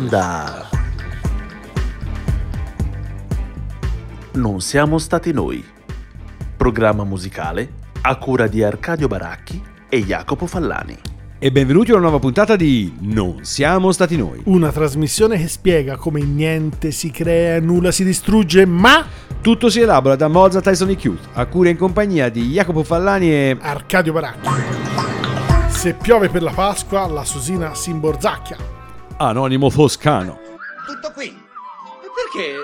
Onda. Non siamo stati noi. Programma musicale a cura di Arcadio Baracchi e Jacopo Fallani. E benvenuti a una nuova puntata di Non siamo stati noi. Una trasmissione che spiega come niente si crea, nulla si distrugge, ma Tutto si elabora da Mozart Tyson e Cute, a cura in compagnia di Jacopo Fallani e... Arcadio Baracchi. Se piove per la Pasqua, la Susina si imborzacchia. Anonimo Foscano. Tutto qui. Perché?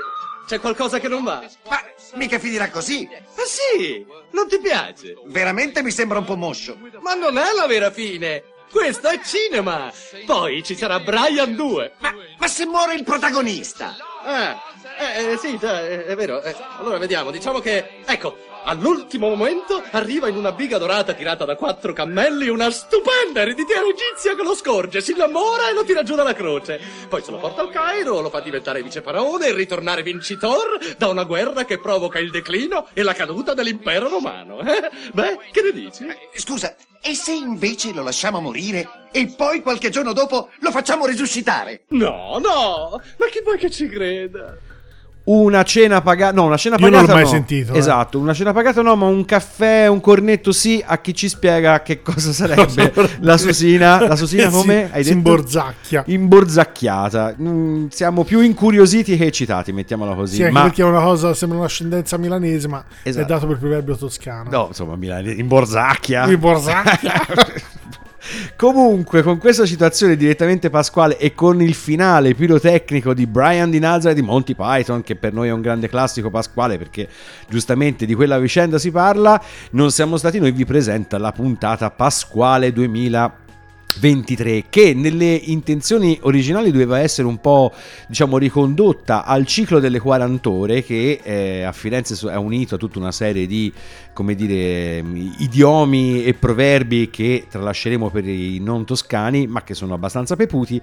C'è qualcosa che non va? Ma mica finirà così. Ah sì? Non ti piace? Veramente mi sembra un po' moscio. Ma non è la vera fine! Questo è cinema! Poi ci sarà Brian 2! Ma, ma se muore il protagonista? Ah, eh, eh, sì, già, è, è vero. Eh, allora vediamo, diciamo che... Ecco, all'ultimo momento arriva in una biga dorata tirata da quattro cammelli una stupenda ereditiera egizia che lo scorge, si innamora e lo tira giù dalla croce. Poi se lo porta al Cairo, lo fa diventare viceparone e ritornare vincitor da una guerra che provoca il declino e la caduta dell'impero romano. Eh? Beh, che ne dici? Eh, Scusa, e se invece lo lasciamo morire e poi qualche giorno dopo lo facciamo risuscitare? No, no, ma chi vuoi che ci creda? Una cena pagata... No, una cena Io non pagata l'ho mai no. sentito, eh. Esatto, una cena pagata no, ma un caffè, un cornetto sì, a chi ci spiega che cosa sarebbe la Susina. La Susina Si- come? Hai detto? imborzacchia. Imborzacchiata. Mm, siamo più incuriositi che eccitati, mettiamola così. Sì, ma... perché è una cosa, sembra un'ascendenza milanese, ma Esatto. è dato per proverbio toscano. No, insomma, Milano, imborzacchia. Imborzacchia. Comunque, con questa situazione direttamente pasquale e con il finale pirotecnico di Brian di Nazareth di Monty Python, che per noi è un grande classico pasquale perché giustamente di quella vicenda si parla, non siamo stati noi, vi presenta la puntata pasquale 2000. 23 che nelle intenzioni originali doveva essere un po' diciamo ricondotta al ciclo delle 40 ore che eh, a Firenze ha unito a tutta una serie di come dire idiomi e proverbi che tralasceremo per i non toscani ma che sono abbastanza peputi.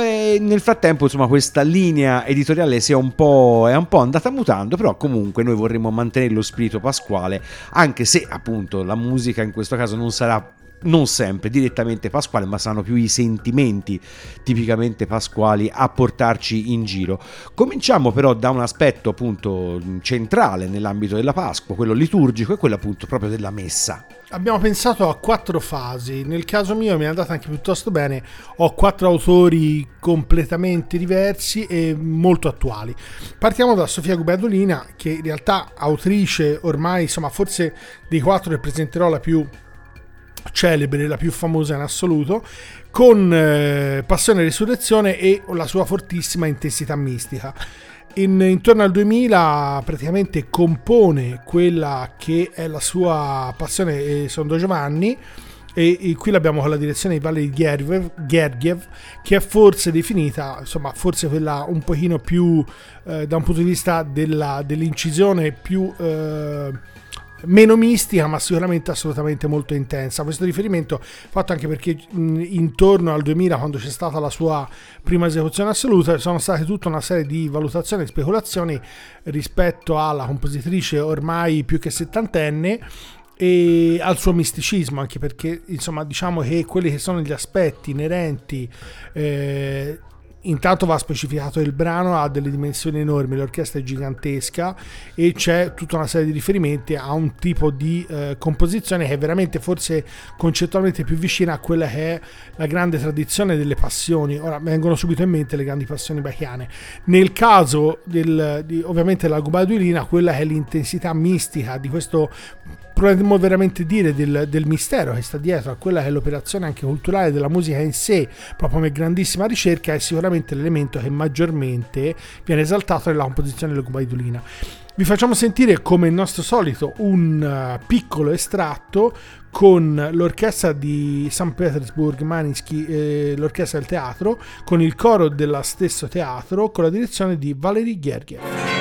E nel frattempo insomma questa linea editoriale si è un po', è un po' andata mutando però comunque noi vorremmo mantenere lo spirito pasquale anche se appunto la musica in questo caso non sarà non sempre direttamente pasquale, ma saranno più i sentimenti tipicamente pasquali a portarci in giro. Cominciamo però da un aspetto appunto centrale nell'ambito della Pasqua, quello liturgico e quello appunto proprio della messa. Abbiamo pensato a quattro fasi. Nel caso mio mi è andata anche piuttosto bene. Ho quattro autori completamente diversi e molto attuali. Partiamo da Sofia Guberdolina, che in realtà autrice ormai, insomma, forse dei quattro ne presenterò la più celebre, la più famosa in assoluto, con eh, Passione e Risurrezione e la sua fortissima intensità mistica. In- intorno al 2000 praticamente compone quella che è la sua passione eh, Sondo Giovanni e, e qui l'abbiamo con la direzione di Valery Gergiev, Gergiev che è forse definita insomma forse quella un pochino più eh, da un punto di vista della- dell'incisione più eh, meno mistica ma sicuramente assolutamente molto intensa. Questo riferimento fatto anche perché mh, intorno al 2000 quando c'è stata la sua prima esecuzione assoluta sono state tutta una serie di valutazioni e speculazioni rispetto alla compositrice ormai più che settantenne e al suo misticismo anche perché insomma diciamo che quelli che sono gli aspetti inerenti eh, Intanto va specificato il brano ha delle dimensioni enormi, l'orchestra è gigantesca e c'è tutta una serie di riferimenti a un tipo di eh, composizione che è veramente forse concettualmente più vicina a quella che è la grande tradizione delle passioni. Ora vengono subito in mente le grandi passioni bachiane. Nel caso del, di, ovviamente della Gubaduilina, quella che è l'intensità mistica di questo potremmo veramente dire del, del mistero che sta dietro a quella che è l'operazione anche culturale della musica in sé, proprio come grandissima ricerca, è sicuramente l'elemento che maggiormente viene esaltato nella composizione della. Vi facciamo sentire come il nostro solito un uh, piccolo estratto con l'orchestra di St. Petersburg Manisky, eh, l'orchestra del teatro, con il coro dello stesso teatro, con la direzione di Valery Gergiev.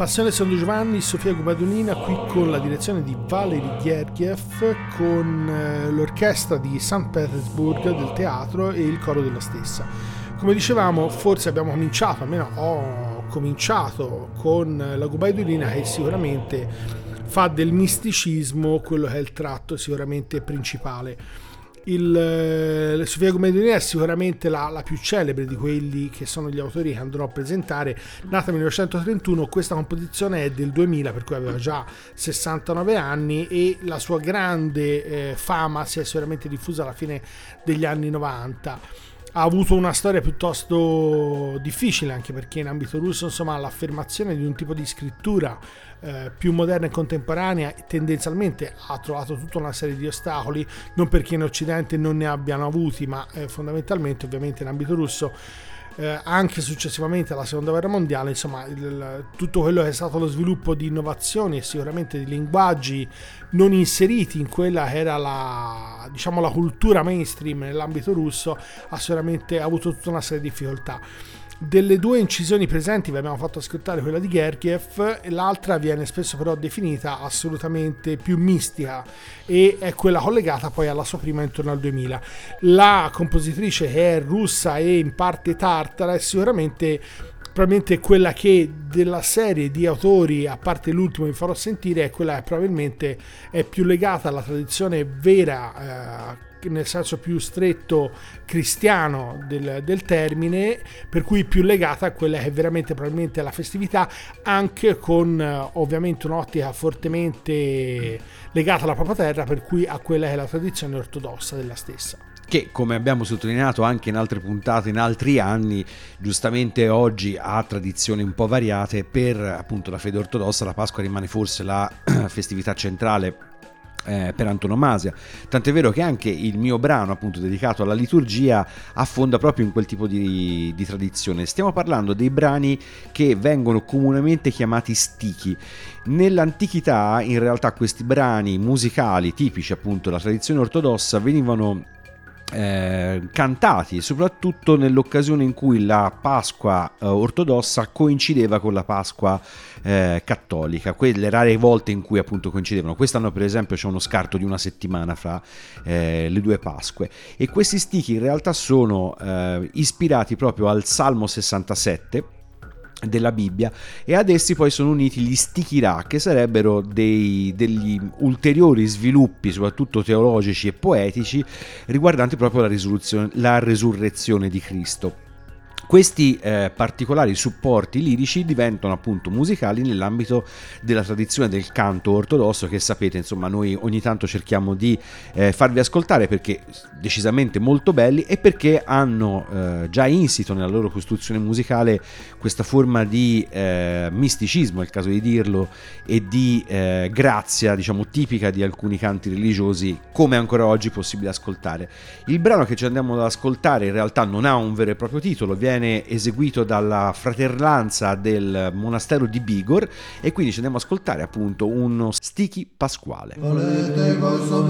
Passione San Giovanni, Sofia Gumadonina, qui con la direzione di Valery Gergiev, con eh, l'orchestra di St. Petersburg del teatro e il coro della stessa. Come dicevamo, forse abbiamo cominciato, almeno ho cominciato con la Gubaidolina che sicuramente fa del misticismo quello che è il tratto sicuramente principale il, eh, Sofia Comedolina è sicuramente la, la, più celebre di quelli che sono gli autori che andrò a presentare. Nata nel 1931, questa composizione è del 2000, per cui aveva già 69 anni e la sua grande eh, fama si è sicuramente diffusa alla fine degli anni 90 ha avuto una storia piuttosto difficile anche perché in ambito russo insomma l'affermazione di un tipo di scrittura eh, più moderna e contemporanea tendenzialmente ha trovato tutta una serie di ostacoli, non perché in Occidente non ne abbiano avuti, ma eh, fondamentalmente ovviamente in ambito russo eh, anche successivamente alla seconda guerra mondiale, insomma, il, tutto quello che è stato lo sviluppo di innovazioni e sicuramente di linguaggi non inseriti in quella che era la, diciamo, la cultura mainstream nell'ambito russo ha sicuramente avuto tutta una serie di difficoltà. Delle due incisioni presenti vi abbiamo fatto ascoltare quella di Gergiev, l'altra viene spesso però definita assolutamente più mistica e è quella collegata poi alla sua prima intorno al 2000. La compositrice che è russa e in parte tartara è sicuramente probabilmente quella che della serie di autori, a parte l'ultimo vi farò sentire, è quella che probabilmente è più legata alla tradizione vera. Eh, nel senso più stretto cristiano del, del, termine, per cui più legata a quella che è veramente probabilmente la festività, anche con eh, ovviamente un'ottica fortemente legata alla propria terra, per cui a quella che è la tradizione ortodossa della stessa. Che come abbiamo sottolineato anche in altre puntate in altri anni, giustamente oggi ha tradizioni un po' variate, per appunto la fede ortodossa la Pasqua rimane forse la festività centrale eh, per antonomasia. Tant'è vero che anche il mio brano, appunto dedicato alla liturgia, affonda proprio in quel tipo di, di tradizione. Stiamo parlando dei brani che vengono comunemente chiamati stichi. Nell'antichità, in realtà, questi brani musicali tipici, appunto, della tradizione ortodossa, venivano eh, cantati soprattutto nell'occasione in cui la Pasqua eh, ortodossa coincideva con la Pasqua eh, cattolica, quelle rare volte in cui appunto coincidevano. Quest'anno per esempio c'è uno scarto di una settimana fra eh, le due Pasque e questi stichi in realtà sono eh, ispirati proprio al Salmo 67 della Bibbia e ad essi poi sono uniti gli stichirà che sarebbero dei, degli ulteriori sviluppi soprattutto teologici e poetici riguardanti proprio la, la resurrezione di Cristo questi eh, particolari supporti lirici diventano appunto musicali nell'ambito della tradizione del canto ortodosso che sapete insomma noi ogni tanto cerchiamo di eh, farvi ascoltare perché decisamente molto belli e perché hanno eh, già insito nella loro costruzione musicale questa forma di eh, misticismo, è il caso di dirlo, e di eh, grazia diciamo tipica di alcuni canti religiosi come ancora oggi possibile ascoltare. Il brano che ci andiamo ad ascoltare in realtà non ha un vero e proprio titolo, viene viene eseguito dalla fratellanza del monastero di Bigor e quindi ci andiamo ad ascoltare appunto uno stichi pasquale. Volete cosa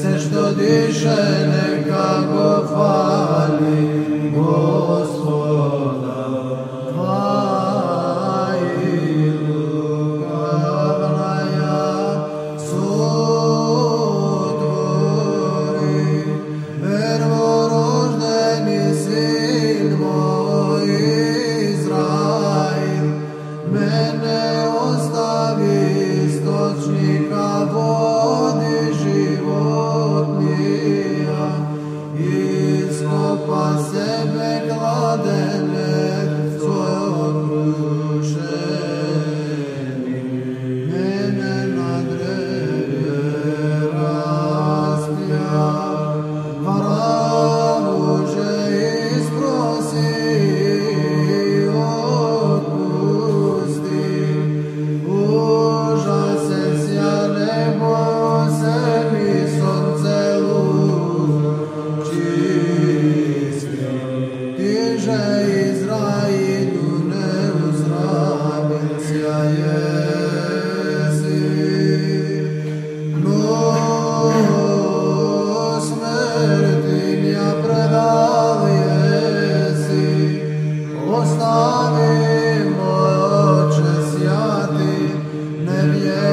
все, что дышали, как Господа. Yeah.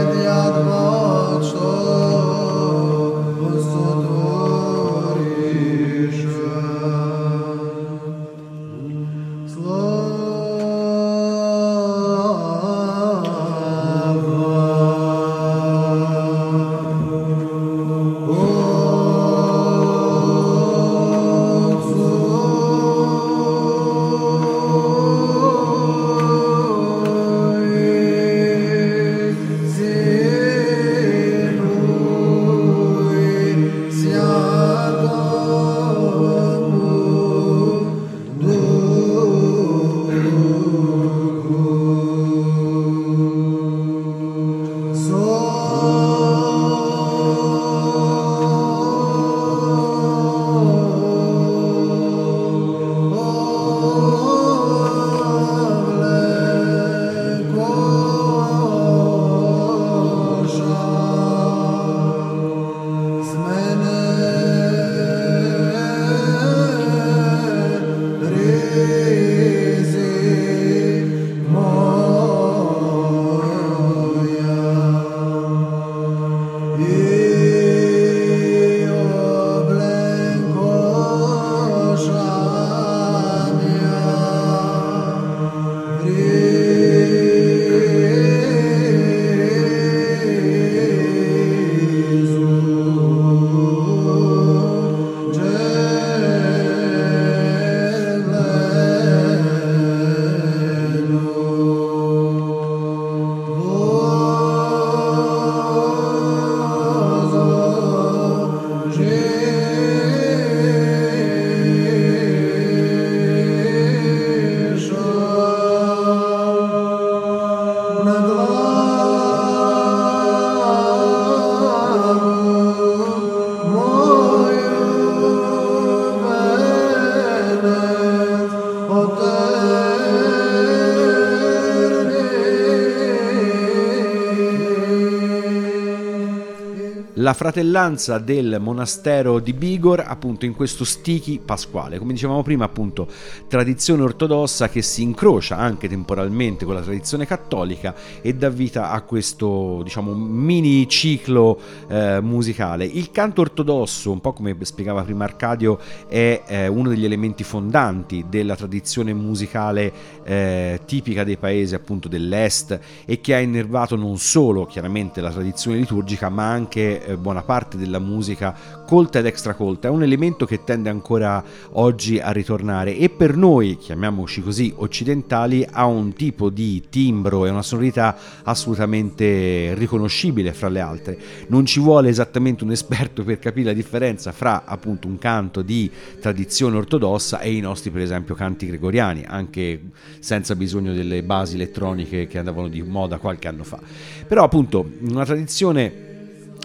La fratellanza del monastero di Bigor appunto in questo stichi pasquale. Come dicevamo prima appunto tradizione ortodossa che si incrocia anche temporalmente con la tradizione cattolica e dà vita a questo diciamo mini ciclo eh, musicale. Il canto ortodosso, un po' come spiegava prima Arcadio, è eh, uno degli elementi fondanti della tradizione musicale eh, tipica dei paesi appunto dell'est e che ha innervato non solo chiaramente la tradizione liturgica ma anche eh, buona parte della musica colta ed extracolta, è un elemento che tende ancora oggi a ritornare e per noi, chiamiamoci così, occidentali, ha un tipo di timbro e una sonorità assolutamente riconoscibile fra le altre. Non ci vuole esattamente un esperto per capire la differenza fra appunto un canto di tradizione ortodossa e i nostri per esempio canti gregoriani, anche senza bisogno delle basi elettroniche che andavano di moda qualche anno fa. Però appunto una tradizione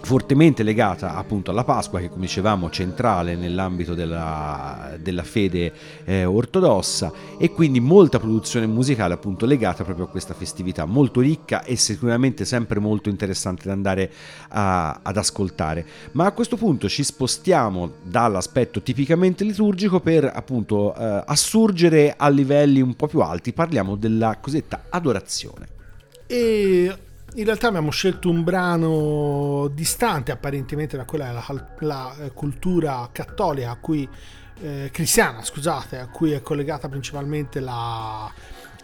fortemente legata appunto alla Pasqua che come dicevamo centrale nell'ambito della, della fede eh, ortodossa e quindi molta produzione musicale appunto legata proprio a questa festività molto ricca e sicuramente sempre molto interessante da andare a, ad ascoltare. Ma a questo punto ci spostiamo dall'aspetto tipicamente liturgico per appunto eh, assurgere a livelli un po' più alti. Parliamo della cosiddetta adorazione. E in realtà abbiamo scelto un brano distante apparentemente da quella la, la eh, cultura cattolica a cui eh, cristiana, scusate, a cui è collegata principalmente la,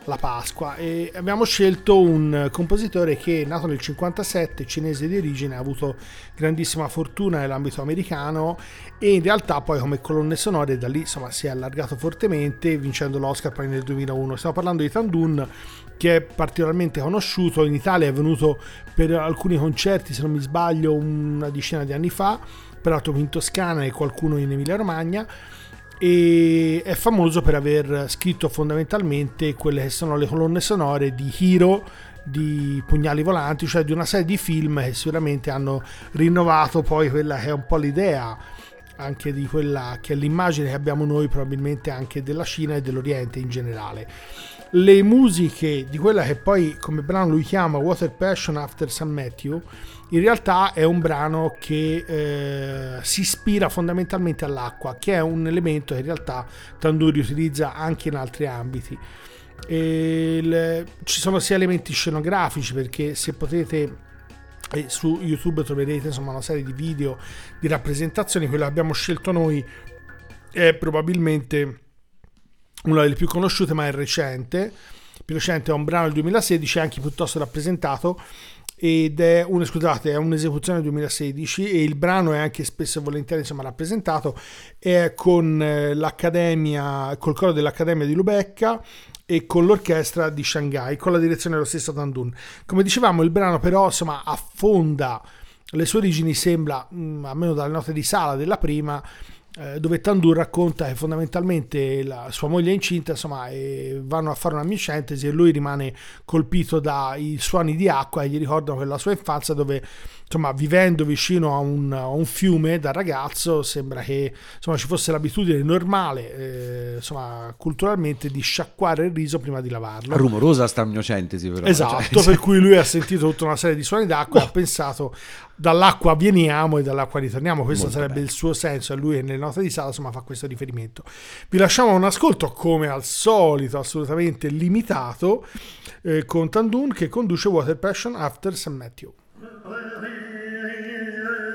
la Pasqua e abbiamo scelto un compositore che nato nel 57, cinese di origine, ha avuto grandissima fortuna nell'ambito americano e in realtà poi come colonne sonore da lì insomma si è allargato fortemente vincendo l'Oscar poi nel 2001. Stiamo parlando di Tandun che è particolarmente conosciuto, in Italia è venuto per alcuni concerti, se non mi sbaglio, una decina di anni fa, peraltro in Toscana e qualcuno in Emilia Romagna e è famoso per aver scritto fondamentalmente quelle che sono le colonne sonore di Hero di Pugnali Volanti, cioè di una serie di film che sicuramente hanno rinnovato poi quella che è un po' l'idea anche di quella che è l'immagine che abbiamo noi probabilmente anche della Cina e dell'Oriente in generale le musiche di quella che poi come brano lui chiama Water Passion After San Matthew in realtà è un brano che eh, si ispira fondamentalmente all'acqua che è un elemento che in realtà Tanduri utilizza anche in altri ambiti. Il- ci sono sia elementi scenografici perché se potete e su YouTube troverete insomma una serie di video di rappresentazioni, quello che abbiamo scelto noi è probabilmente una delle più conosciute ma è recente, più recente è un brano del 2016 anche piuttosto rappresentato ed è, un, scusate, è un'esecuzione del 2016 e il brano è anche spesso e volentieri insomma, rappresentato. È con eh, l'accademia col coro dell'accademia di Lubecca e con l'orchestra di Shanghai con la direzione dello stesso Tandun. Come dicevamo il brano però insomma affonda le sue origini sembra mh, almeno dalle note di sala della prima eh, dove Tandur racconta che fondamentalmente la sua moglie è incinta, insomma, e vanno a fare una miocentesi e lui rimane colpito dai suoni di acqua e gli ricordano quella sua infanzia dove, insomma, vivendo vicino a un, a un fiume da ragazzo sembra che insomma, ci fosse l'abitudine normale, eh, insomma, culturalmente di sciacquare il riso prima di lavarlo. Rumorosa sta miocentesi però. Esatto, cioè- per cui lui ha sentito tutta una serie di suoni d'acqua e ha pensato dall'acqua veniamo e dall'acqua ritorniamo, questo Molto sarebbe bello. il suo senso e lui nelle note di sala insomma fa questo riferimento. Vi lasciamo un ascolto come al solito assolutamente limitato eh, con Tandun che conduce Water Passion After St. Matthew. Oh, le réveil.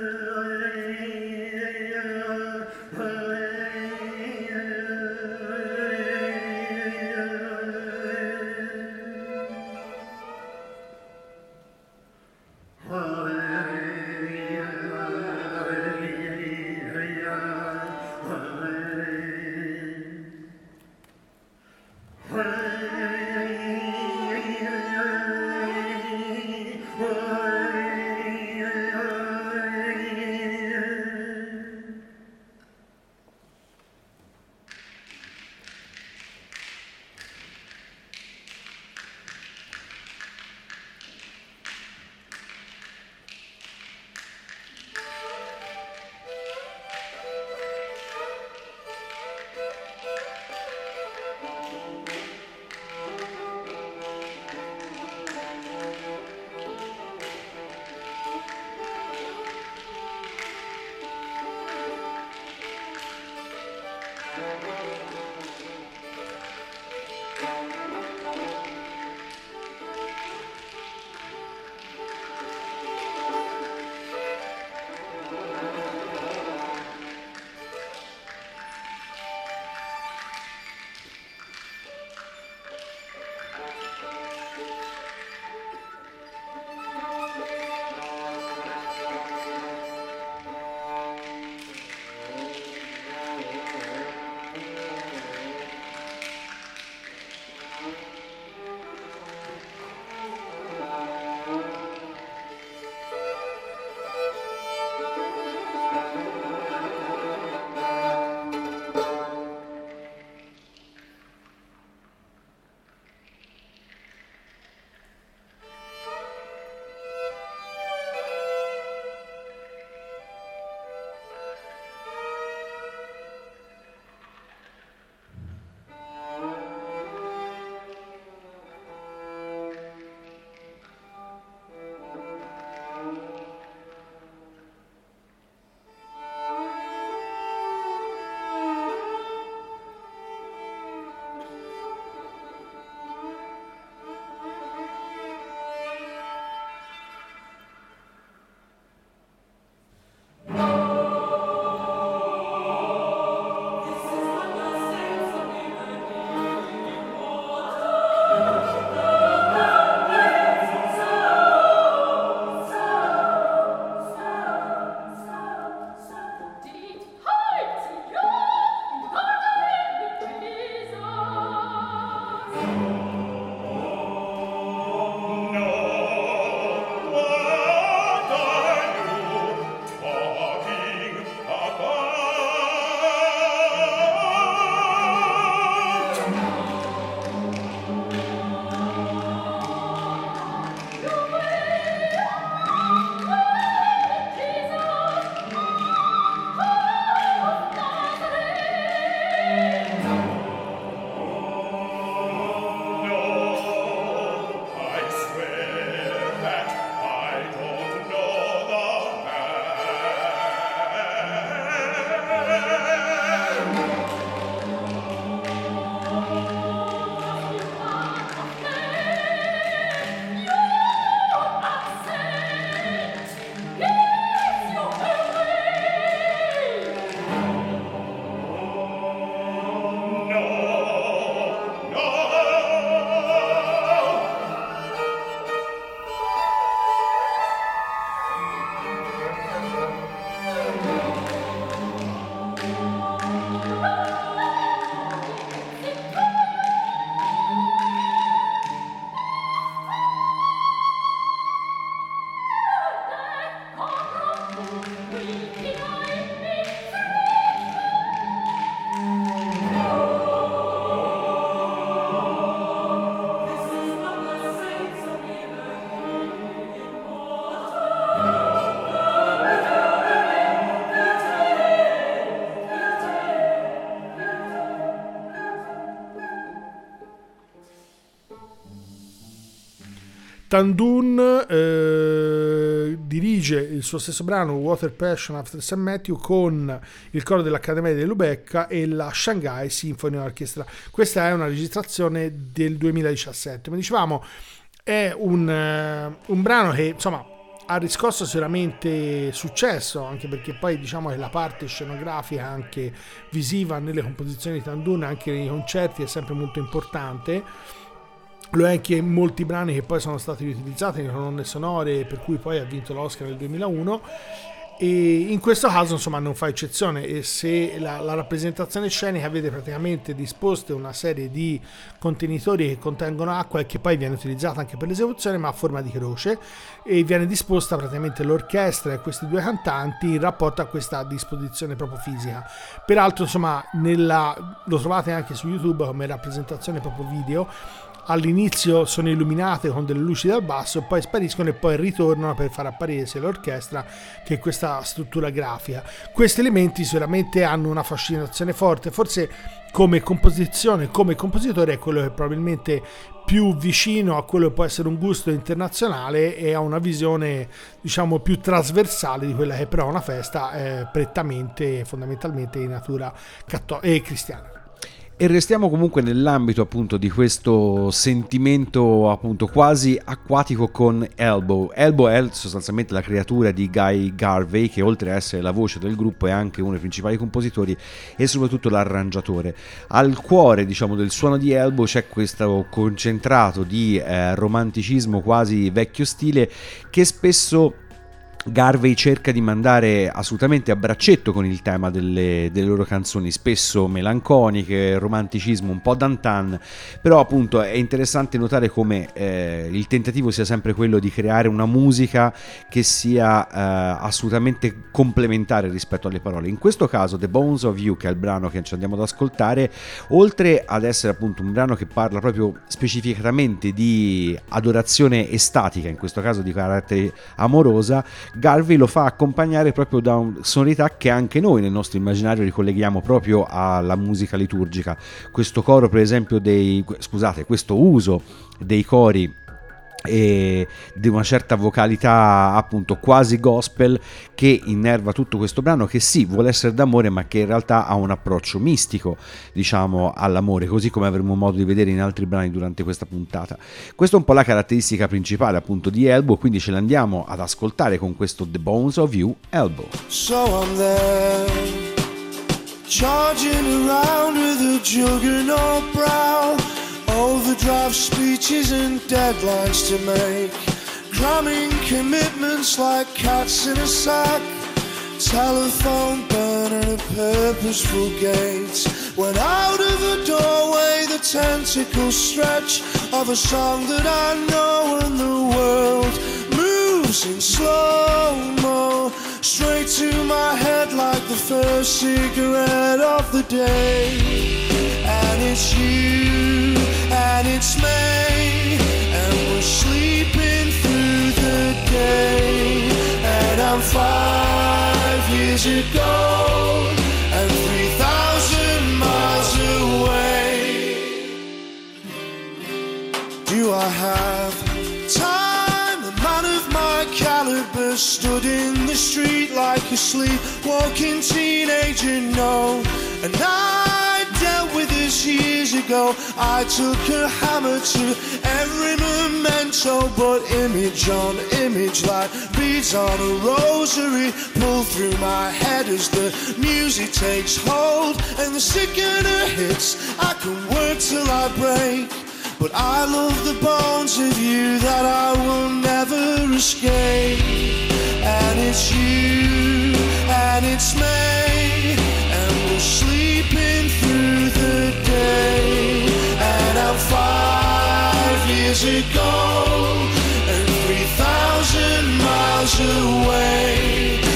Tandun eh, dirige il suo stesso brano Water Passion After St. Matthew con il coro dell'Accademia di Lubecca e la Shanghai Symphony Orchestra. Questa è una registrazione del 2017. Ma dicevamo, è un, uh, un brano che insomma ha riscosso sicuramente successo anche perché poi diciamo che la parte scenografica anche visiva nelle composizioni di Tandun anche nei concerti è sempre molto importante lo è anche in molti brani che poi sono stati utilizzati nelle colonne sonore per cui poi ha vinto l'Oscar nel 2001 e in questo caso insomma non fa eccezione. E se la, la, rappresentazione scenica vede praticamente disposte una serie di contenitori che contengono acqua e che poi viene utilizzata anche per l'esecuzione ma a forma di croce e viene disposta praticamente l'orchestra e questi due cantanti in rapporto a questa disposizione proprio fisica. Peraltro insomma nella, lo trovate anche su youtube come rappresentazione proprio video all'inizio sono illuminate con delle luci dal basso, poi spariscono e poi ritornano per far apparire sia l'orchestra che questa struttura grafica. Questi elementi sicuramente hanno una fascinazione forte, forse come composizione, come compositore è quello che probabilmente più vicino a quello che può essere un gusto internazionale e ha una visione diciamo più trasversale di quella che però è una festa eh, prettamente fondamentalmente di natura catto- e cristiana. E restiamo comunque nell'ambito appunto di questo sentimento appunto quasi acquatico con Elbow. Elbow è sostanzialmente la creatura di Guy Garvey che oltre a essere la voce del gruppo è anche uno dei principali compositori e soprattutto l'arrangiatore. Al cuore diciamo del suono di Elbow c'è questo concentrato di eh, romanticismo quasi vecchio stile che spesso Garvey cerca di mandare assolutamente a braccetto con il tema delle, delle, loro canzoni, spesso melanconiche, romanticismo un po' d'antan, però appunto è interessante notare come eh, il tentativo sia sempre quello di creare una musica che sia eh, assolutamente complementare rispetto alle parole. In questo caso The Bones of You, che è il brano che ci andiamo ad ascoltare, oltre ad essere appunto un brano che parla proprio specificatamente di adorazione estatica, in questo caso di carattere amorosa, Garvey lo fa accompagnare proprio da una sonorità che anche noi nel nostro immaginario ricolleghiamo proprio alla musica liturgica. Questo coro, per esempio, dei scusate, questo uso dei cori e di una certa vocalità appunto quasi gospel che innerva tutto questo brano che sì vuole essere d'amore ma che in realtà ha un approccio mistico diciamo all'amore così come avremo modo di vedere in altri brani durante questa puntata. Questa è un po' la caratteristica principale appunto di Elbow quindi ce l'andiamo ad ascoltare con questo The Bones of You Elbow. So I'm there charging around with a juggernaut brow Overdrive speeches and deadlines to make. Cramming commitments like cats in a sack. Telephone burning a purposeful gate. When out of the doorway the tentacles stretch of a song that I know in the world moves in slow mo. Straight to my head like the first cigarette of the day. And it's you and it's May, and we're sleeping through the day. And I'm five years ago, and three thousand miles away. Do I have stood in the street like a sleepwalking teenager. No, and I dealt with this years ago. I took a hammer to every memento, but image on image, like beads on a rosary, pull through my head as the music takes hold, and the sickener hits. I can work till I break. But I love the bones of you that I will never escape. And it's you, and it's me, and we're sleeping through the day. And I'm five years ago, and 3,000 miles away.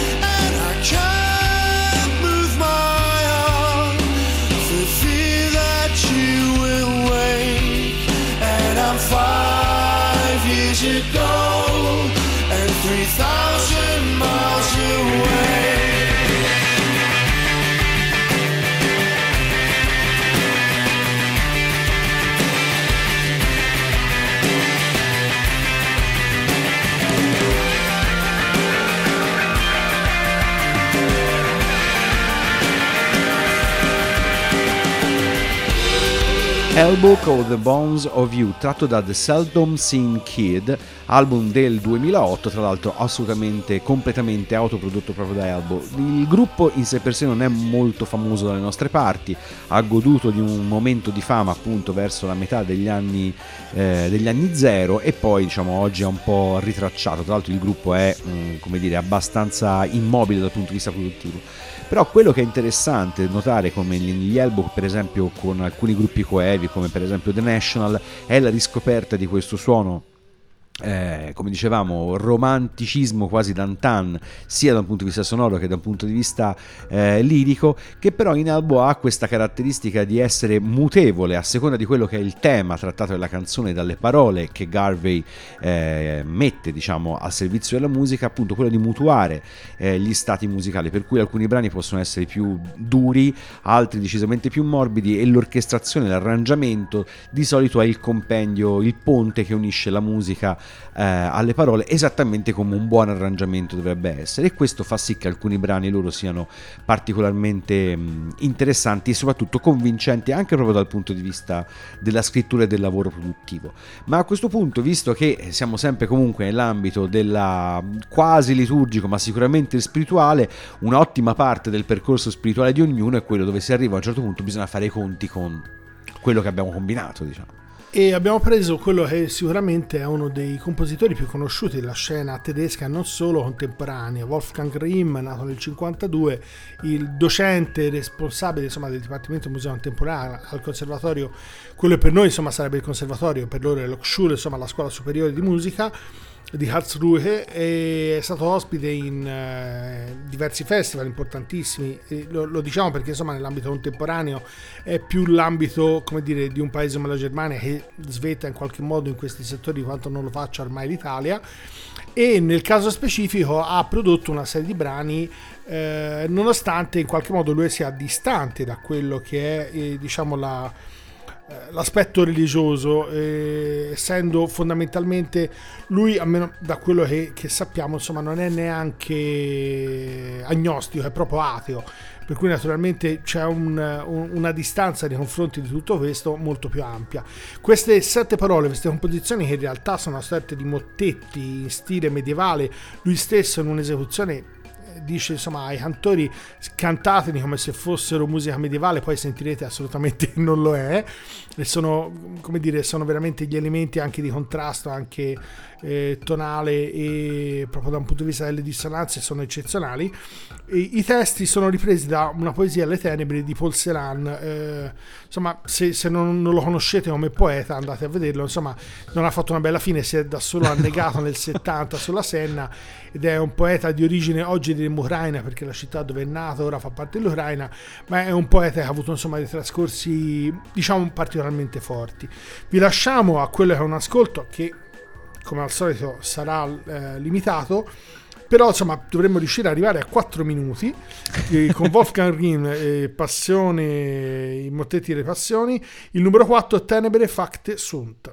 Elbow of the Bones of You, tratto da The Seldom Seen Kid, album del 2008, tra l'altro assolutamente, completamente autoprodotto proprio da Elbow. Il gruppo in sé per sé non è molto famoso dalle nostre parti, ha goduto di un momento di fama appunto verso la metà degli anni, eh, degli anni zero e poi diciamo oggi è un po' ritracciato, tra l'altro il gruppo è, mm, come dire, abbastanza immobile dal punto di vista produttivo. Però quello che è interessante notare come gli Elbow, per esempio, con alcuni gruppi coevi, come per esempio The National, è la riscoperta di questo suono eh, come dicevamo, romanticismo quasi d'antan, sia da un punto di vista sonoro che da un punto di vista eh, lirico, che però in Albo ha questa caratteristica di essere mutevole a seconda di quello che è il tema trattato nella canzone, dalle parole che Garvey eh, mette diciamo, al servizio della musica, appunto quello di mutuare eh, gli stati musicali, per cui alcuni brani possono essere più duri, altri decisamente più morbidi e l'orchestrazione, l'arrangiamento di solito è il compendio, il ponte che unisce la musica eh, alle parole esattamente come un buon arrangiamento dovrebbe essere. E questo fa sì che alcuni brani loro siano particolarmente mh, interessanti e soprattutto convincenti anche proprio dal punto di vista della scrittura e del lavoro produttivo. Ma a questo punto visto che siamo sempre comunque nell'ambito della quasi liturgico ma sicuramente spirituale un'ottima parte del percorso spirituale di ognuno è quello dove si arriva a un certo punto bisogna fare i conti con quello che abbiamo combinato diciamo e abbiamo preso quello che sicuramente è uno dei compositori più conosciuti della scena tedesca, non solo contemporanea, Wolfgang Rimm, nato nel 1952, il docente responsabile insomma, del Dipartimento Museo Contemporaneo al Conservatorio, quello per noi insomma, sarebbe il Conservatorio, per loro è l'Hochschule, insomma la scuola superiore di musica, di Karlsruhe è stato ospite in eh, diversi festival importantissimi. Lo, lo, diciamo perché insomma nell'ambito contemporaneo è più l'ambito come dire di un paese come la Germania che svetta in qualche modo in questi settori quanto non lo faccia ormai l'Italia. E nel caso specifico ha prodotto una serie di brani eh, nonostante in qualche modo lui sia distante da quello che è eh, diciamo la l'aspetto religioso, eh, essendo fondamentalmente lui, almeno da quello che, che, sappiamo, insomma, non è neanche agnostico, è proprio ateo. Per cui naturalmente c'è un, un, una distanza nei confronti di tutto questo molto più ampia. Queste sette parole, queste composizioni che in realtà sono sorta di mottetti in stile medievale, lui stesso in un'esecuzione dice insomma ai cantori cantateli come se fossero musica medievale, poi sentirete assolutamente non lo è. E sono come dire sono veramente gli elementi anche di contrasto anche eh, tonale e proprio da un punto di vista delle dissonanze sono eccezionali. E, i testi sono ripresi da una poesia alle tenebre di Paul Celan. Eh, insomma se, se non, non, lo conoscete come poeta andate a vederlo. Insomma non ha fatto una bella fine si è da solo annegato nel 70 sulla Senna ed è un poeta di origine oggi dell'Ucraina perché la città dove è nato ora fa parte dell'Ucraina ma è un poeta che ha avuto insomma dei trascorsi diciamo particolarmente forti. Vi lasciamo a quello che è un ascolto che come al solito sarà eh, limitato però insomma dovremmo riuscire ad arrivare a 4 minuti eh, con Wolfgang Rin e Passione i mottetti delle passioni. Il numero 4 Tenebre Facte Sunt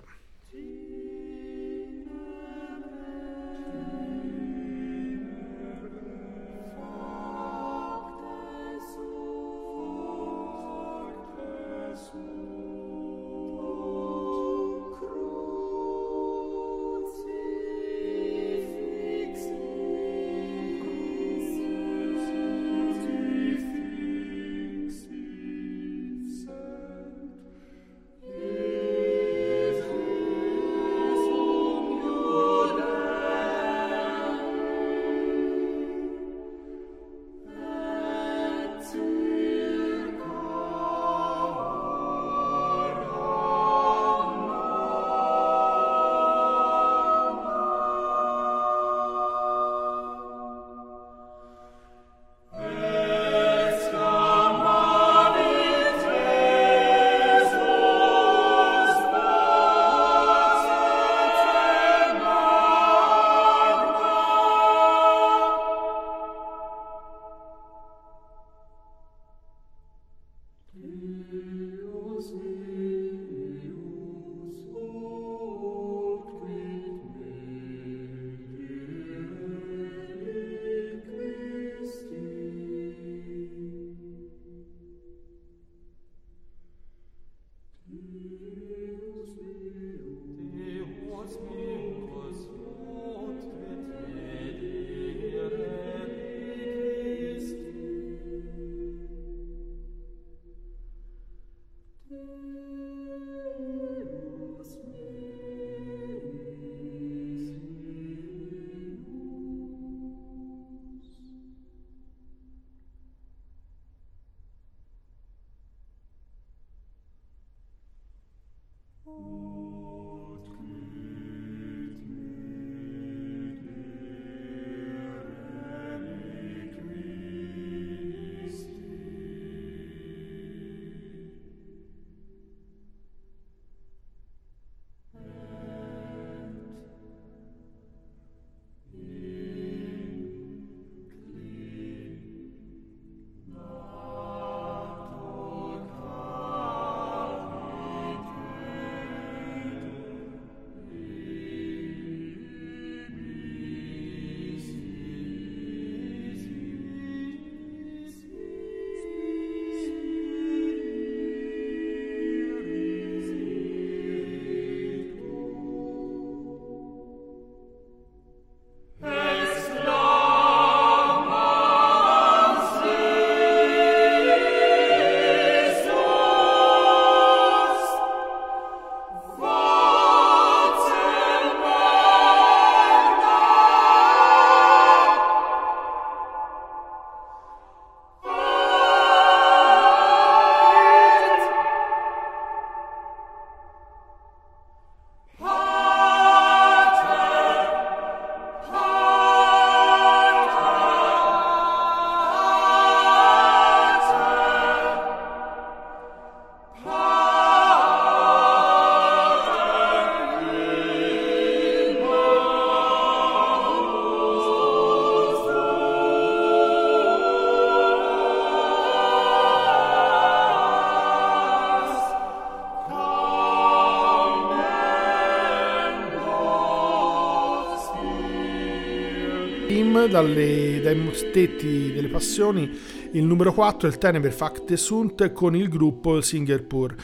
Dalle, dai mostetti delle passioni il numero 4 il Tenebre Fakte Sunt con il gruppo Singapore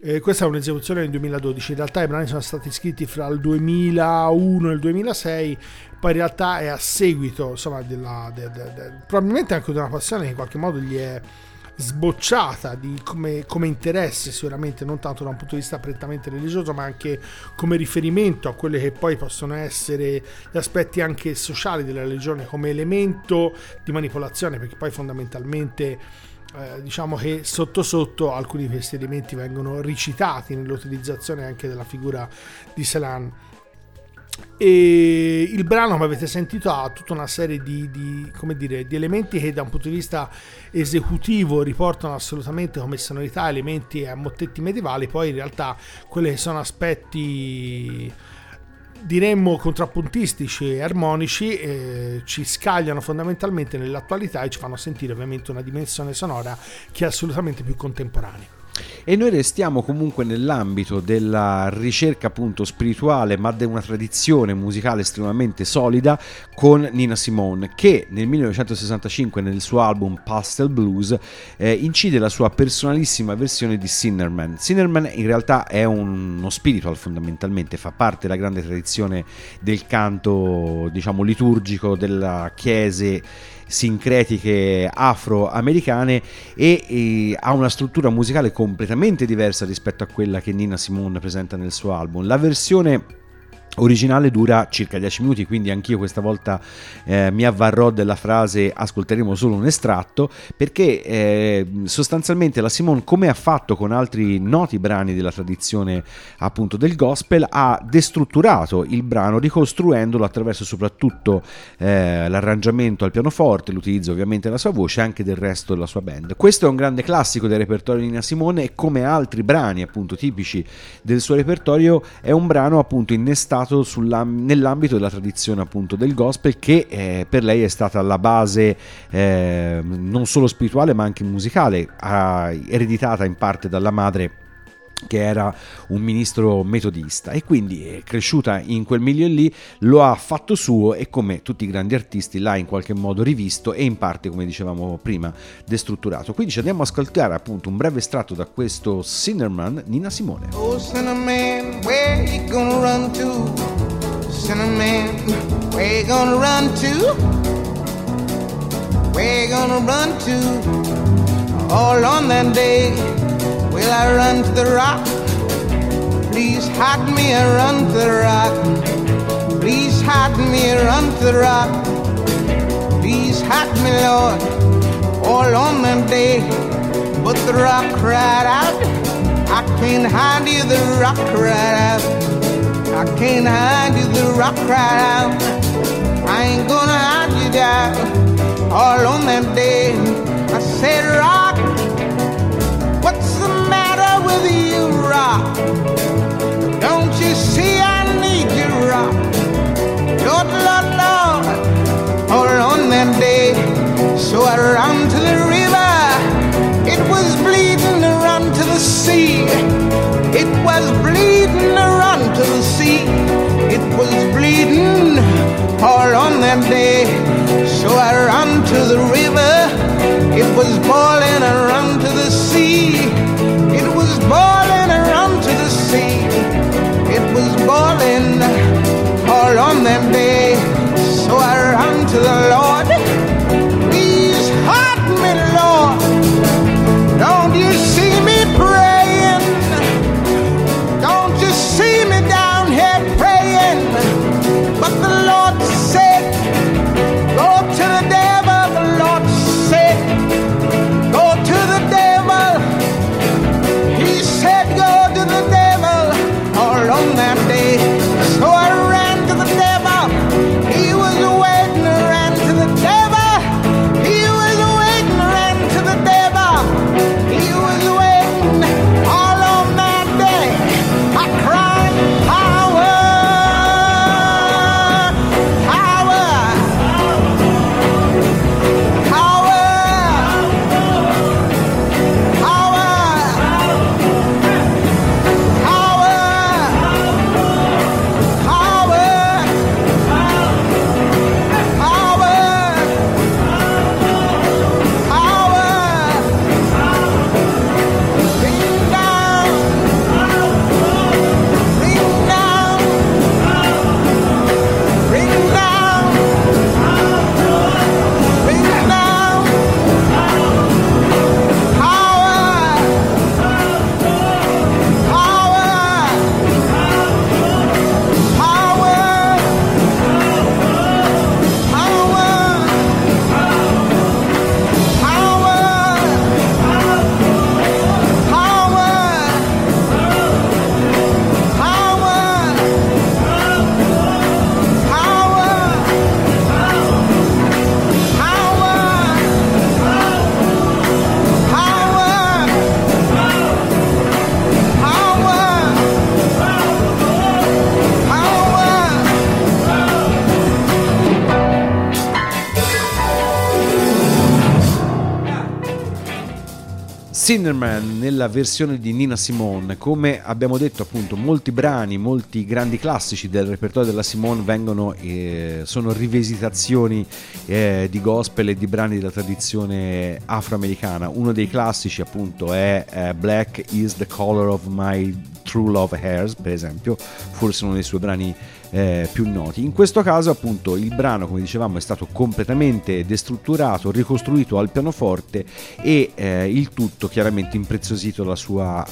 eh, questa è un'esecuzione del 2012 in realtà i brani sono stati scritti fra il 2001 e il 2006 poi in realtà è a seguito insomma della, de, de, de, probabilmente anche di una passione che in qualche modo gli è sbocciata come, come, interesse sicuramente non tanto da un punto di vista prettamente religioso ma anche come riferimento a quelli che poi possono essere gli aspetti anche sociali della religione come elemento di manipolazione perché poi fondamentalmente eh, diciamo che sotto sotto alcuni di questi elementi vengono ricitati nell'utilizzazione anche della figura di Selan e il brano, come avete sentito, ha tutta una serie di, di, dire, di, elementi che da un punto di vista esecutivo riportano assolutamente come sonorità elementi a mottetti medievali, poi in realtà quelli che sono aspetti diremmo contrappuntistici e armonici eh, ci scagliano fondamentalmente nell'attualità e ci fanno sentire ovviamente una dimensione sonora che è assolutamente più contemporanea. E noi restiamo comunque nell'ambito della ricerca appunto spirituale, ma di una tradizione musicale estremamente solida con Nina Simone, che nel 1965 nel suo album Pastel Blues eh, incide la sua personalissima versione di Sinnerman. Sinnerman in realtà è un, uno spiritual fondamentalmente, fa parte della grande tradizione del canto, diciamo, liturgico della chiese sincretiche afroamericane e, e, ha una struttura musicale completamente diversa rispetto a quella che Nina Simone presenta nel suo album. La versione originale dura circa 10 minuti, quindi anch'io questa volta eh, mi avvarrò della frase ascolteremo solo un estratto, perché eh, sostanzialmente la Simone, come ha fatto con altri noti brani della tradizione appunto del gospel, ha destrutturato il brano ricostruendolo attraverso soprattutto eh, l'arrangiamento al pianoforte, l'utilizzo ovviamente della sua voce e anche del resto della sua band. Questo è un grande classico del repertorio di Nina Simone e come altri brani appunto tipici del suo repertorio è un brano appunto innestato nell'ambito della tradizione appunto del gospel che eh, per lei è stata la base eh, non solo spirituale ma anche musicale, ereditata in parte dalla madre che era un ministro metodista e quindi è cresciuta in quel milieu lì, lo ha fatto suo e come tutti i grandi artisti l'ha in qualche modo rivisto e in parte, come dicevamo prima, destrutturato. Quindi ci andiamo a ascoltare appunto un breve estratto da questo Sinnerman Nina Simone. Oh Sinnerman, where you gonna run to? Sinnerman, where you gonna run to? Where you gonna run to? All on that day Will I run to the rock? Please hide me and run to the rock. Please hide me and run to the rock. Please hide me, Lord, all on that day. But the rock cried out, I can't hide you, the rock cried out. I can't hide you, the rock cried out. I ain't gonna hide you down all on that day. I said, Rock, you, rock. Don't you see I need you, rock? Lord, Lord, Lord, all on that day. So I ran to the river. It was bleeding run to the sea. It was bleeding run to the sea. It was bleeding all on that day. So I ran to the river. It was boiling. Ran to the sea boiling around to the sea. It was boiling all on them day. So I ran to the Lord. Cinderman nella versione di Nina Simone, come abbiamo detto appunto molti brani, molti grandi classici del repertorio della Simone vengono, eh, sono rivisitazioni eh, di gospel e di brani della tradizione afroamericana. Uno dei classici appunto è eh, Black is the color of my true love hairs, per esempio, forse uno dei suoi brani eh, più noti. In questo caso appunto il brano come dicevamo è stato completamente destrutturato, ricostruito al pianoforte e eh, il tutto chiaramente impreziosito dalla sua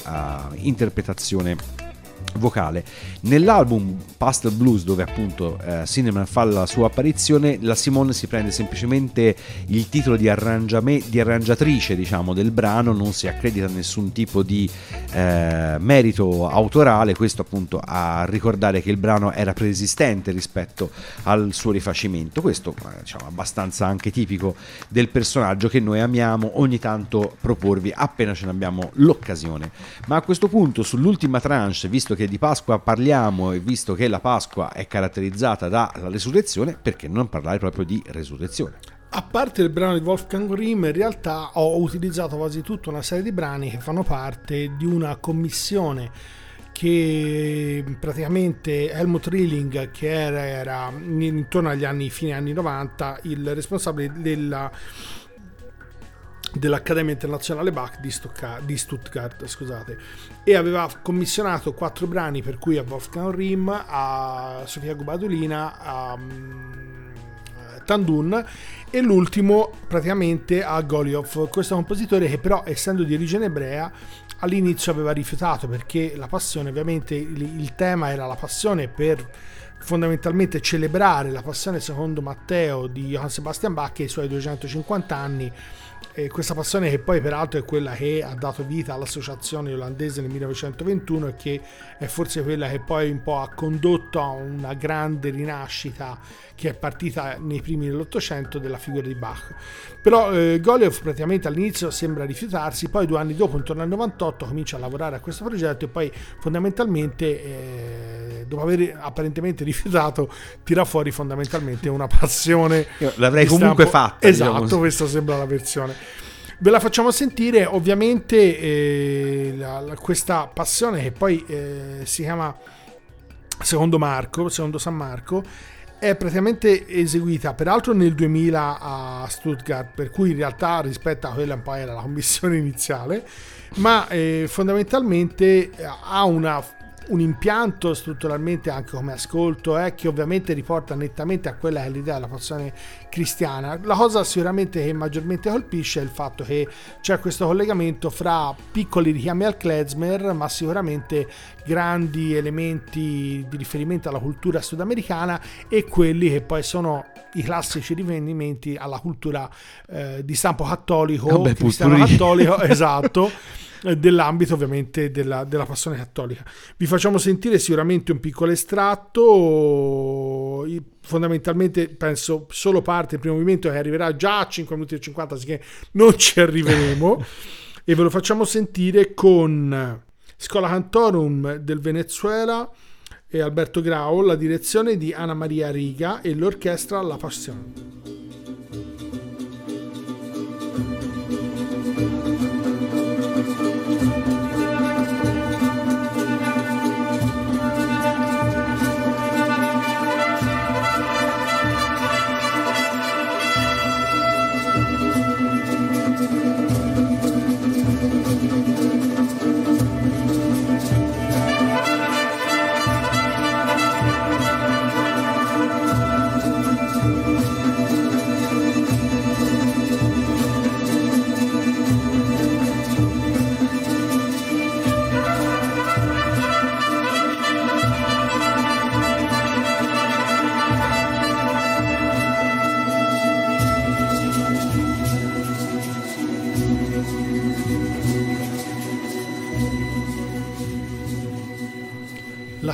uh, interpretazione vocale. Nell'album Pastel Blues, dove appunto eh, Cinnamon fa la sua apparizione, la Simone si prende semplicemente il titolo di, di arrangiatrice diciamo, del brano, non si accredita nessun tipo di eh, merito autorale, questo appunto a ricordare che il brano era preesistente rispetto al suo rifacimento. Questo diciamo, abbastanza anche tipico del personaggio che noi amiamo ogni tanto proporvi appena ce ne abbiamo l'occasione. Ma a questo punto sull'ultima tranche, visto che di Pasqua parliamo e visto che la Pasqua è caratterizzata dalla resurrezione, perché non parlare proprio di resurrezione? A parte il brano di Wolfgang Grimm, in realtà ho utilizzato quasi tutta una serie di brani che fanno parte di una commissione che praticamente Helmut Rilling, che era, era intorno agli anni fine anni 90, il responsabile della dell'Accademia Internazionale Bach di, Stuttgart, di Stuttgart scusate, e aveva commissionato quattro brani per cui a Wolfgang Rim, a Sofia Gubadolina, a um, Tandun e l'ultimo praticamente a Goliov, questo compositore che però essendo di origine ebrea all'inizio aveva rifiutato perché la passione ovviamente il, il tema era la passione per fondamentalmente celebrare la passione secondo Matteo di Johann Sebastian Bach e i suoi 250 anni e questa passione che poi peraltro è quella che ha dato vita all'associazione olandese nel 1921 e che è forse quella che poi un po' ha condotto a una grande rinascita che è partita nei primi dell'Ottocento della figura di Bach. Però eh, Goliev praticamente all'inizio sembra rifiutarsi, poi due anni dopo, intorno al 98, comincia a lavorare a questo progetto e poi fondamentalmente, eh, dopo aver apparentemente rifiutato, tira fuori fondamentalmente una passione. Io l'avrei comunque fatta. Esatto, diciamo. questa sembra la versione. Ve la facciamo sentire, ovviamente eh, la, la, questa passione che poi eh, si chiama secondo Marco, secondo San Marco, è praticamente eseguita peraltro nel 2000 a Stuttgart, per cui in realtà rispetto a quella un po' era la commissione iniziale, ma eh, fondamentalmente ha una un impianto strutturalmente anche come ascolto eh, che ovviamente riporta nettamente a quella che è l'idea della passione cristiana. La cosa sicuramente che maggiormente colpisce è il fatto che c'è questo collegamento fra piccoli richiami al klezmer, ma sicuramente grandi elementi di riferimento alla cultura sudamericana e quelli che poi sono i classici riferimenti alla cultura eh, di stampo cattolico, Vabbè, cristiano cattolico, esatto. Eh, dell'ambito ovviamente della, della, passione cattolica. Vi facciamo sentire sicuramente un piccolo estratto, fondamentalmente penso solo parte del primo movimento che arriverà già a 5 minuti e 50, che non ci arriveremo, e ve lo facciamo sentire con Scola Cantorum del Venezuela e Alberto Grau, la direzione di Anna Maria Riga e l'orchestra La Passione.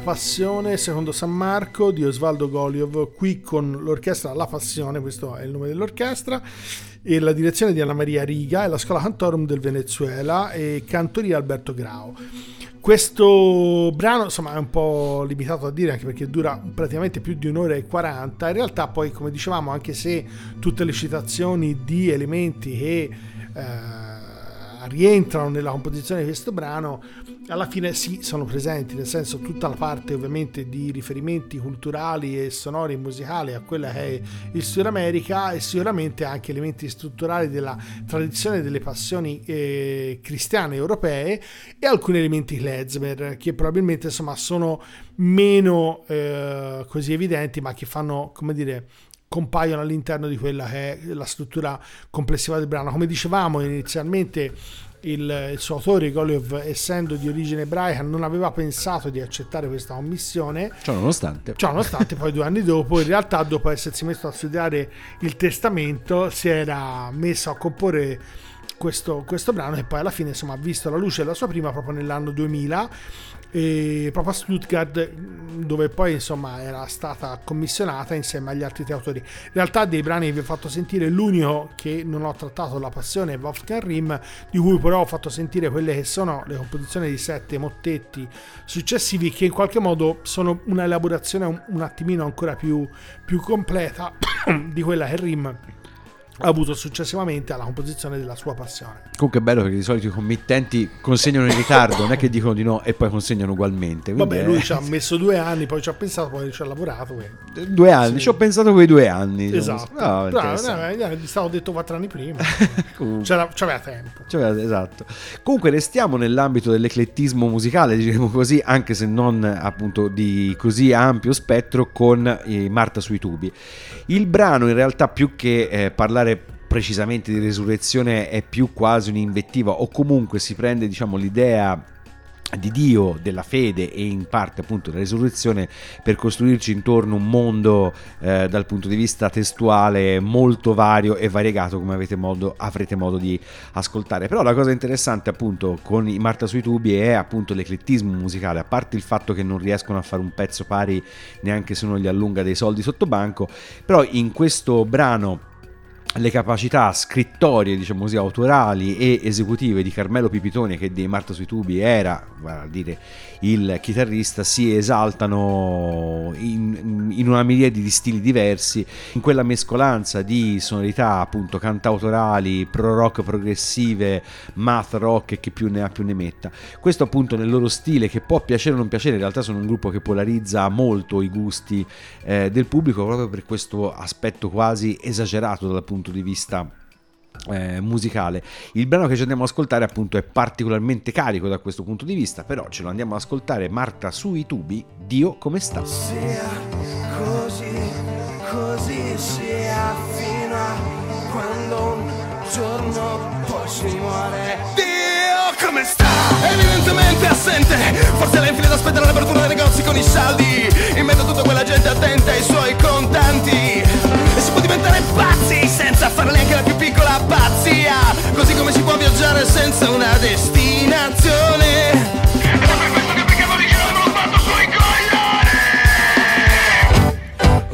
Passione secondo San Marco di Osvaldo Goliov, qui con l'orchestra La Passione, questo è il nome dell'orchestra, e la direzione di Anna Maria Riga e la Scuola Cantorum del Venezuela e cantoria Alberto Grau. Questo brano insomma è un po' limitato a dire anche perché dura praticamente più di un'ora e 40, in realtà poi come dicevamo anche se tutte le citazioni di elementi che... Eh, rientrano nella composizione di questo brano, alla fine sì, sono presenti, nel senso tutta la parte ovviamente di riferimenti culturali e sonori e musicali a quella che è il Sud America e sicuramente anche elementi strutturali della tradizione delle passioni eh, cristiane europee e alcuni elementi klezmer che probabilmente insomma sono meno eh, così evidenti ma che fanno come dire compaiono all'interno di quella che è la struttura complessiva del brano. Come dicevamo inizialmente, il, il suo autore Goliov, essendo di origine ebraica, non aveva pensato di accettare questa commissione. Ciò nonostante. Ciò nonostante, poi due anni dopo, in realtà, dopo essersi messo a studiare il testamento, si era messo a comporre questo, questo brano e poi alla fine insomma ha visto la luce della sua prima proprio nell'anno 2000 e proprio a Stuttgart dove poi insomma era stata commissionata insieme agli altri tre autori. In realtà dei brani che vi ho fatto sentire l'unico che non ho trattato la passione è Wolfgang Rim di cui però ho fatto sentire quelle che sono le composizioni di sette mottetti successivi che in qualche modo sono una elaborazione un, un attimino ancora più, più completa di quella che Rim avuto successivamente alla composizione della sua passione. Comunque è bello perché di solito i committenti consegnano in ritardo, non è che dicono di no e poi consegnano ugualmente. Vabbè, lui ci ha messo due anni, poi ci ha pensato, poi ci ha lavorato. E... Due anni, sì. ci ho pensato quei due anni. Esatto. No, no, gli stavo detto quattro anni prima. C'era, c'aveva tempo. C'aveva, esatto. Comunque restiamo nell'ambito dell'eclettismo musicale, diciamo così, anche se non appunto di così ampio spettro con eh, Marta sui tubi. Il brano in realtà più che eh, parlare precisamente di resurrezione è più quasi un'invettiva o comunque si prende diciamo l'idea di Dio, della fede e in parte appunto della risurrezione per costruirci intorno un mondo eh, dal punto di vista testuale molto vario e variegato come modo, avrete modo di ascoltare. Però la cosa interessante appunto con i Marta sui tubi è appunto l'eclettismo musicale, a parte il fatto che non riescono a fare un pezzo pari neanche se uno gli allunga dei soldi sotto banco, però in questo brano le capacità scrittorie, diciamo così, autorali e esecutive di Carmelo Pipitone, che dei Marta sui tubi era, a dire, il chitarrista, si esaltano in, in, una miriade di stili diversi, in quella mescolanza di sonorità appunto cantautorali, pro rock progressive, math rock e che più ne ha più ne metta. Questo appunto nel loro stile che può piacere o non piacere, in realtà sono un gruppo che polarizza molto i gusti eh, del pubblico proprio per questo aspetto quasi esagerato dal punto di vista eh, musicale. Il brano che ci andiamo ad ascoltare appunto è particolarmente carico da questo punto di vista, però ce lo andiamo ad ascoltare Marta sui tubi, Dio come sta. Sia così, così sia fino a quando un giorno poi si muore. Dio come sta? Evidentemente assente, forse lei infine aspetta l'apertura dei negozi con i saldi, in mezzo a tutta quella gente attenta ai suoi contanti. Diventare pazzi senza fare neanche la più piccola pazzia. Così come si può viaggiare senza una destinazione. Ed è per questo che peccato di giorno ho fatto sui coglioni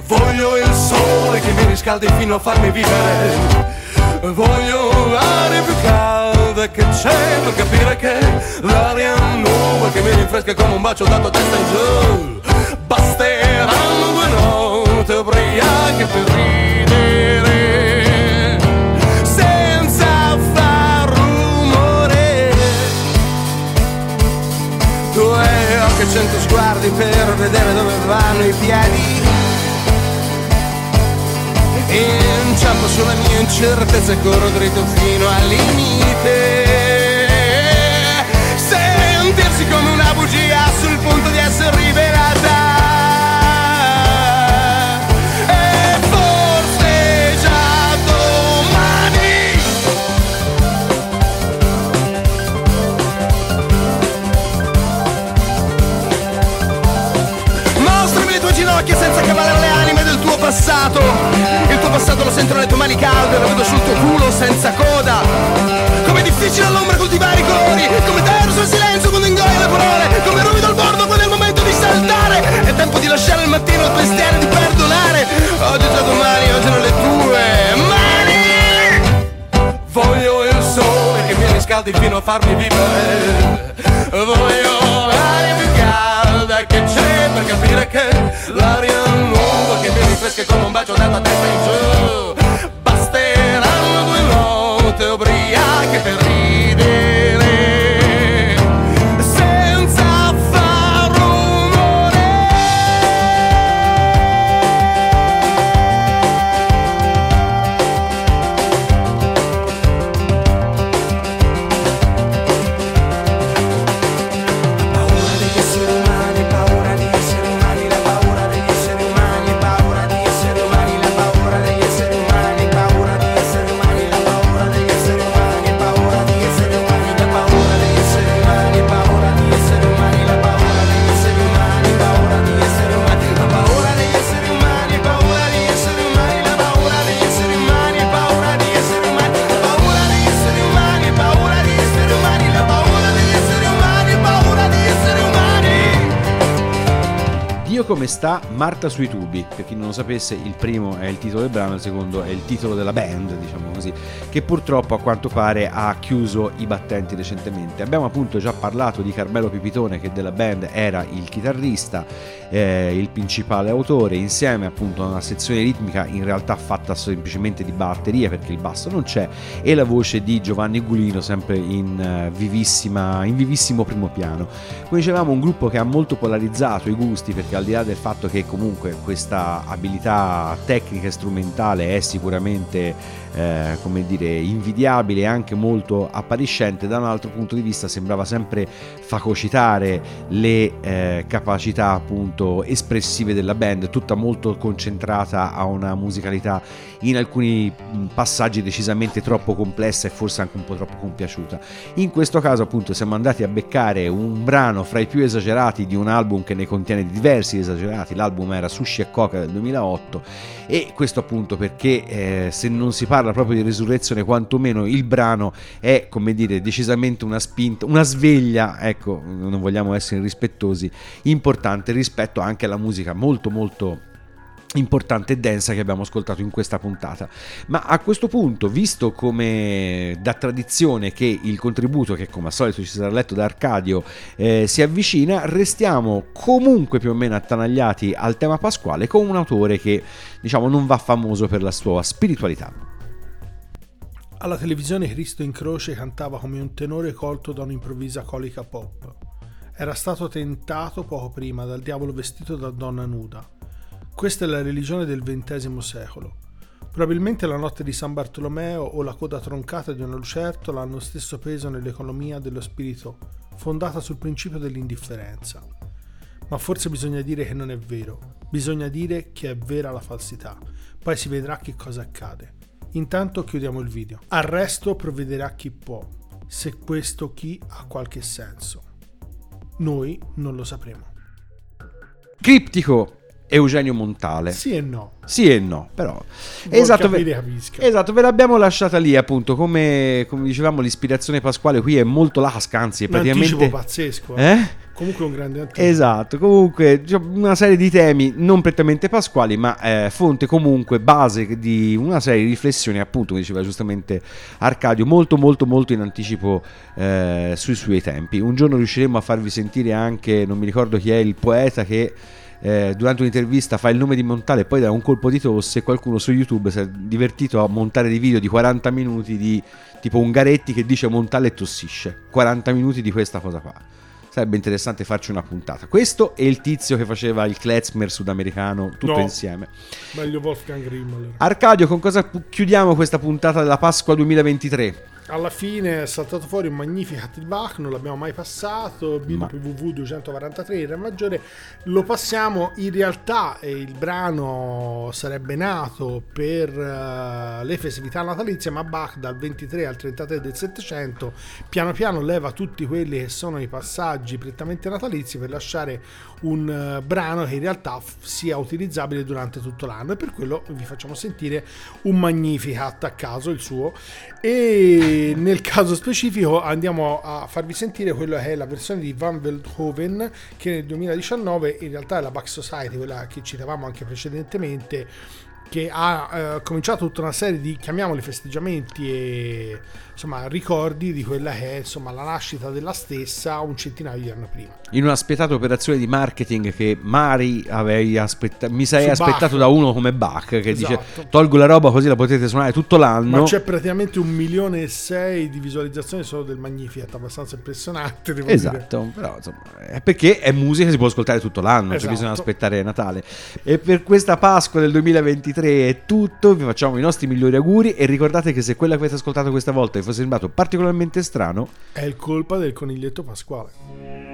Voglio il sole che mi riscaldi fino a farmi vivere. Voglio l'aria più calda che c'è per capire che l'aria nuova che mi rinfresca come un bacio dato a testa in giù. Basteranno e sguardi per vedere dove vanno i piedi. Inciampo sulla mia incertezza e corro dritto fino al limite. Sentirsi come una bugia sul punto di essere passato. Il tuo passato lo sento nelle tue mani calde Lo vedo sul tuo culo senza coda. Come è difficile all'ombra coltivare i colori Come terzo il silenzio quando ingoia le parole Come ruvido al bordo quando è il momento di saltare. È tempo di lasciare al mattino il pensiero di perdonare. Oggi già domani, oggi nelle tue mani. Voglio il sole che mi riscaldi fino a farmi vivere. Voglio l'aria più Marta sui tubi, per chi non lo sapesse il primo è il titolo del brano, il secondo è il titolo della band, diciamo così, che purtroppo a quanto pare ha chiuso i battenti recentemente. Abbiamo appunto già parlato di Carmelo Pipitone che della band era il chitarrista, eh, il principale autore, insieme appunto a una sezione ritmica in realtà fatta semplicemente di batteria perché il basso non c'è e la voce di Giovanni Gulino sempre in, uh, vivissima, in vivissimo primo piano. Come dicevamo un gruppo che ha molto polarizzato i gusti perché al di là del fatto che comunque questa abilità tecnica e strumentale è sicuramente eh, come dire, invidiabile e anche molto appariscente, da un altro punto di vista sembrava sempre fagocitare le eh, capacità appunto espressive della band, tutta molto concentrata a una musicalità in alcuni passaggi decisamente troppo complessa e forse anche un po' troppo compiaciuta. In questo caso appunto siamo andati a beccare un brano fra i più esagerati di un album che ne contiene diversi esagerati, l'album era Sushi e Coca del 2008 e questo appunto perché eh, se non si parla proprio di risurrezione quantomeno il brano è come dire decisamente una spinta, una sveglia, ecco non vogliamo essere irrispettosi, importante rispetto anche alla musica molto molto importante e densa che abbiamo ascoltato in questa puntata. Ma a questo punto, visto come da tradizione che il contributo, che come al solito ci sarà letto da Arcadio, eh, si avvicina, restiamo comunque più o meno attanagliati al tema pasquale con un autore che diciamo non va famoso per la sua spiritualità. Alla televisione Cristo in croce cantava come un tenore colto da un'improvvisa colica pop. Era stato tentato poco prima dal diavolo vestito da donna nuda questa è la religione del XX secolo. Probabilmente la notte di San Bartolomeo o la coda troncata di una lucertola hanno stesso peso nell'economia dello spirito, fondata sul principio dell'indifferenza. Ma forse bisogna dire che non è vero, bisogna dire che è vera la falsità, poi si vedrà che cosa accade. Intanto chiudiamo il video. Al resto provvederà chi può, se questo chi ha qualche senso. Noi non lo sapremo. Criptico Eugenio Montale. Sì e no. Sì e no, però. Esatto ve, esatto, ve l'abbiamo lasciata lì, appunto, come, come, dicevamo, l'ispirazione pasquale qui è molto lasca, anzi è praticamente... pazzesco. Eh? eh? Comunque un grande anticipo. Esatto, comunque una serie di temi non prettamente pasquali, ma eh, fonte comunque base di una serie di riflessioni, appunto, come diceva giustamente Arcadio, molto molto molto in anticipo eh, sui suoi tempi. Un giorno riusciremo a farvi sentire anche, non mi ricordo chi è il poeta che eh, durante un'intervista fa il nome di Montale e poi dà un colpo di tosse e qualcuno su YouTube si è divertito a montare dei video di 40 minuti di tipo Ungaretti che dice Montale e tossisce. 40 minuti di questa cosa qua. Sarebbe interessante farci una puntata. Questo è il tizio che faceva il klezmer sudamericano tutto no, insieme. Meglio Wolfgang Grimm. Allora. Arcadio, con cosa chiudiamo questa puntata della Pasqua 2023? Alla fine è saltato fuori un Magnificat di Bach, non l'abbiamo mai passato, BWV 243 il Re maggiore, lo passiamo, in realtà il brano sarebbe nato per uh, le festività natalizie, ma Bach dal 23 al 33 del 700 piano piano leva tutti quelli che sono i passaggi prettamente natalizi per lasciare un uh, brano che in realtà f- sia utilizzabile durante tutto l'anno. E per quello vi facciamo sentire un Magnificat a caso il suo. E nel caso specifico andiamo a farvi sentire quella che è la versione di Van Veldhoven che nel 2019 in realtà è la Back Society, quella che citavamo anche precedentemente che ha eh, cominciato tutta una serie di, chiamiamoli festeggiamenti e insomma, ricordi di quella che è insomma, la nascita della stessa un centinaio di anni prima. In una spietata operazione di marketing che Mari aspetta- mi sarei aspettato Bach. da uno come Bach che esatto. dice tolgo la roba così la potete suonare tutto l'anno. Ma c'è praticamente un milione e sei di visualizzazioni solo del Magnificat, abbastanza impressionante. esatto, dire. però insomma, è perché è musica che si può ascoltare tutto l'anno, esatto. cioè bisogna aspettare Natale. E per questa Pasqua del 2023 è tutto, vi facciamo i nostri migliori auguri e ricordate che se quella che avete ascoltato questa volta vi fosse sembrato particolarmente strano, è colpa del coniglietto pasquale.